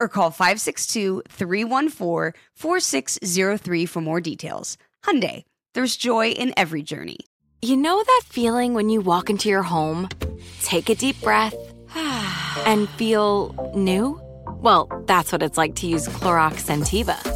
or call 562-314-4603 for more details. Hyundai, there's joy in every journey. You know that feeling when you walk into your home, take a deep breath, and feel new? Well, that's what it's like to use Clorox Scentiva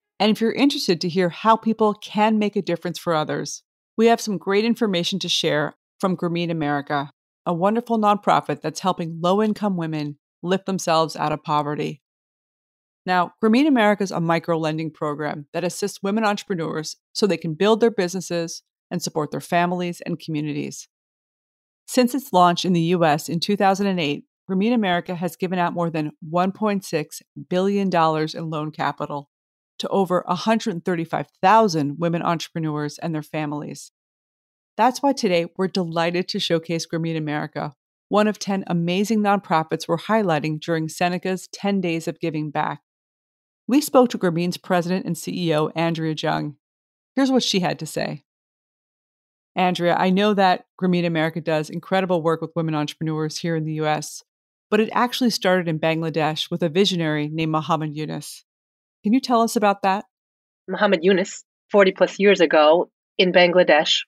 and if you're interested to hear how people can make a difference for others, we have some great information to share from Grameen America, a wonderful nonprofit that's helping low income women lift themselves out of poverty. Now, Grameen America is a micro lending program that assists women entrepreneurs so they can build their businesses and support their families and communities. Since its launch in the US in 2008, Grameen America has given out more than $1.6 billion in loan capital to over 135,000 women entrepreneurs and their families. That's why today we're delighted to showcase Grameen America, one of 10 amazing nonprofits we're highlighting during Seneca's 10 Days of Giving Back. We spoke to Grameen's president and CEO, Andrea Jung. Here's what she had to say. Andrea, I know that Grameen America does incredible work with women entrepreneurs here in the US, but it actually started in Bangladesh with a visionary named Muhammad Yunus. Can you tell us about that? Muhammad Yunus, 40 plus years ago in Bangladesh,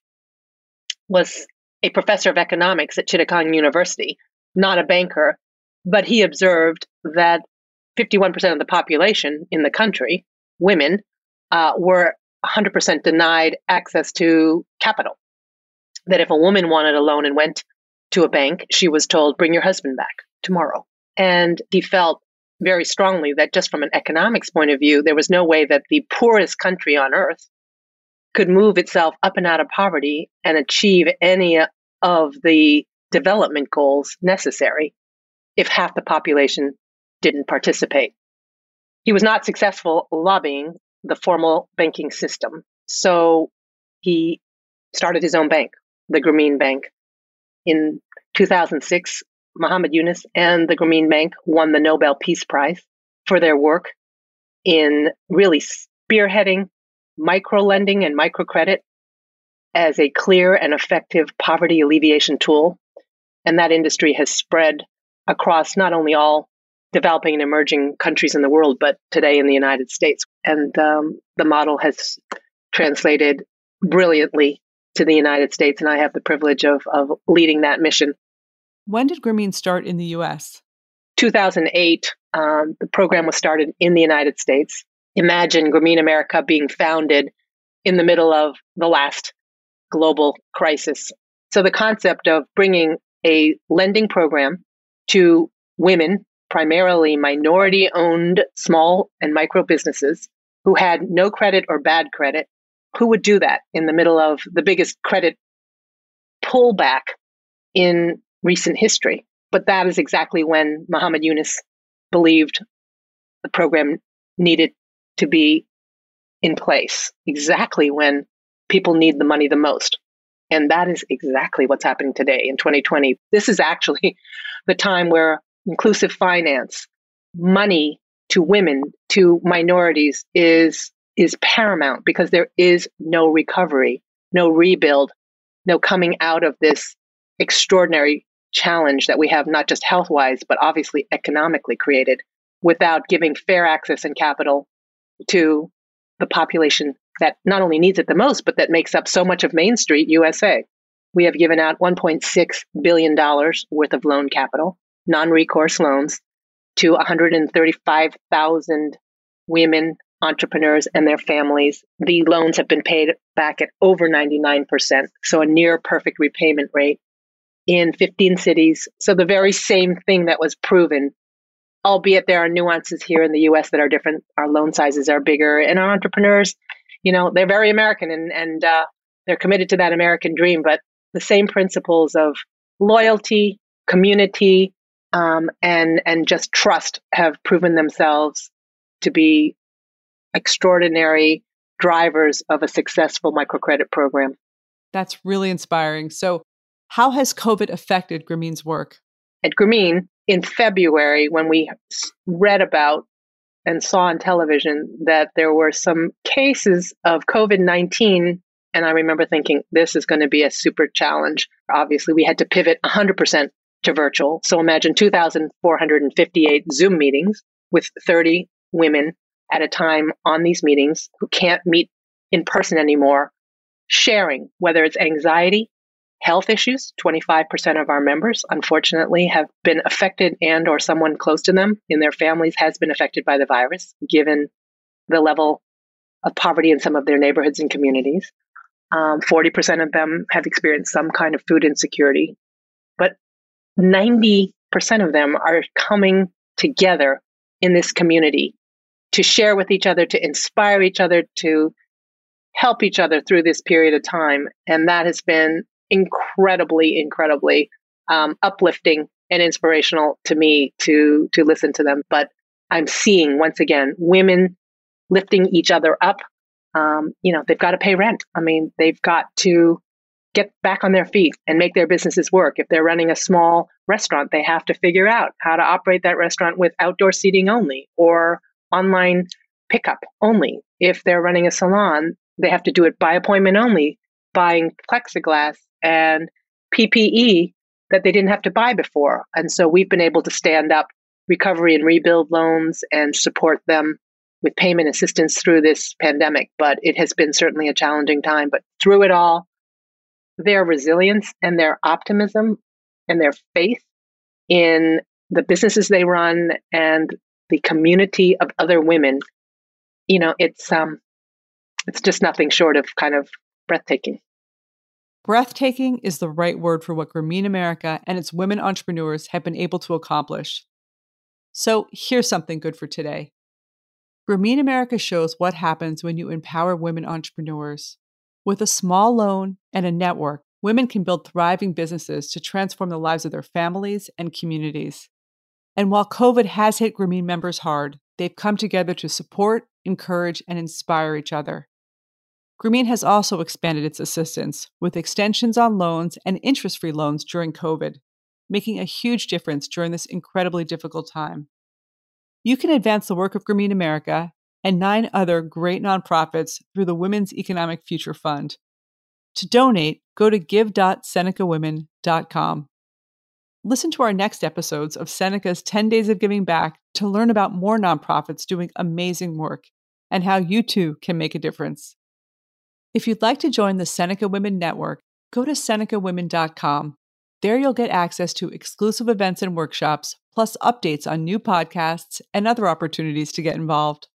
was a professor of economics at Chittagong University, not a banker, but he observed that 51% of the population in the country, women, uh, were 100% denied access to capital. That if a woman wanted a loan and went to a bank, she was told, bring your husband back tomorrow. And he felt very strongly that just from an economics point of view, there was no way that the poorest country on earth could move itself up and out of poverty and achieve any uh, of the development goals necessary if half the population didn't participate. He was not successful lobbying the formal banking system. So he started his own bank, the Grameen Bank. In 2006, Muhammad Yunus and the Grameen Bank won the Nobel Peace Prize for their work in really spearheading micro lending and microcredit as a clear and effective poverty alleviation tool. And that industry has spread across not only all developing and emerging countries in the world, but today in the United States. And um, the model has translated brilliantly to the United States. And I have the privilege of, of leading that mission. When did Grameen start in the US? 2008, um, the program was started in the United States. Imagine Grameen America being founded in the middle of the last global crisis. So the concept of bringing a lending program to women, primarily minority owned small and micro businesses who had no credit or bad credit, who would do that in the middle of the biggest credit pullback in recent history? But that is exactly when Muhammad Yunus believed the program needed to be in place, exactly when people need the money the most. And that is exactly what's happening today in 2020. This is actually the time where inclusive finance, money to women, to minorities is is paramount because there is no recovery, no rebuild, no coming out of this extraordinary challenge that we have not just health wise, but obviously economically created without giving fair access and capital to the population that not only needs it the most, but that makes up so much of Main Street USA. We have given out $1.6 billion worth of loan capital, non recourse loans, to 135,000 women entrepreneurs and their families. The loans have been paid back at over 99%, so a near perfect repayment rate in 15 cities. So the very same thing that was proven albeit there are nuances here in the US that are different. Our loan sizes are bigger, and our entrepreneurs, you know, they're very American and, and uh, they're committed to that American dream, but the same principles of loyalty, community, um, and, and just trust have proven themselves to be extraordinary drivers of a successful microcredit program. That's really inspiring. So, how has COVID affected Grameen's work? At Grameen, in February when we read about and saw on television that there were some cases of COVID 19. And I remember thinking, this is going to be a super challenge. Obviously, we had to pivot 100% to virtual. So imagine 2,458 Zoom meetings with 30 women at a time on these meetings who can't meet in person anymore, sharing whether it's anxiety, health issues. 25% of our members unfortunately have been affected and or someone close to them in their families has been affected by the virus given the level of poverty in some of their neighborhoods and communities. Um, 40% of them have experienced some kind of food insecurity but 90% of them are coming together in this community to share with each other to inspire each other to help each other through this period of time and that has been incredibly, incredibly um, uplifting and inspirational to me to to listen to them. But I'm seeing once again women lifting each other up. Um, you know, they've got to pay rent. I mean, they've got to get back on their feet and make their businesses work. If they're running a small restaurant, they have to figure out how to operate that restaurant with outdoor seating only or online pickup only. If they're running a salon, they have to do it by appointment only, buying plexiglass and PPE that they didn't have to buy before. And so we've been able to stand up recovery and rebuild loans and support them with payment assistance through this pandemic. But it has been certainly a challenging time. But through it all, their resilience and their optimism and their faith in the businesses they run and the community of other women, you know, it's um it's just nothing short of kind of breathtaking. Breathtaking is the right word for what Grameen America and its women entrepreneurs have been able to accomplish. So here's something good for today. Grameen America shows what happens when you empower women entrepreneurs. With a small loan and a network, women can build thriving businesses to transform the lives of their families and communities. And while COVID has hit Grameen members hard, they've come together to support, encourage, and inspire each other. Grameen has also expanded its assistance with extensions on loans and interest free loans during COVID, making a huge difference during this incredibly difficult time. You can advance the work of Grameen America and nine other great nonprofits through the Women's Economic Future Fund. To donate, go to give.senecawomen.com. Listen to our next episodes of Seneca's 10 Days of Giving Back to learn about more nonprofits doing amazing work and how you too can make a difference. If you'd like to join the Seneca Women Network, go to senecawomen.com. There you'll get access to exclusive events and workshops, plus updates on new podcasts and other opportunities to get involved.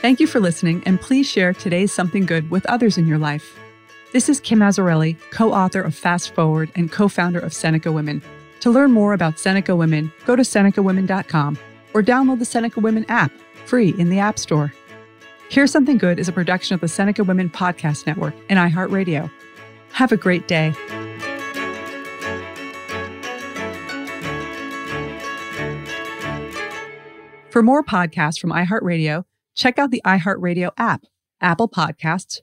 Thank you for listening, and please share today's Something Good with others in your life. This is Kim Azzarelli, co author of Fast Forward and co founder of Seneca Women. To learn more about Seneca Women, go to senecawomen.com or download the Seneca Women app, free in the App Store. Here's Something Good is a production of the Seneca Women Podcast Network and iHeartRadio. Have a great day. For more podcasts from iHeartRadio, check out the iHeartRadio app, Apple Podcasts,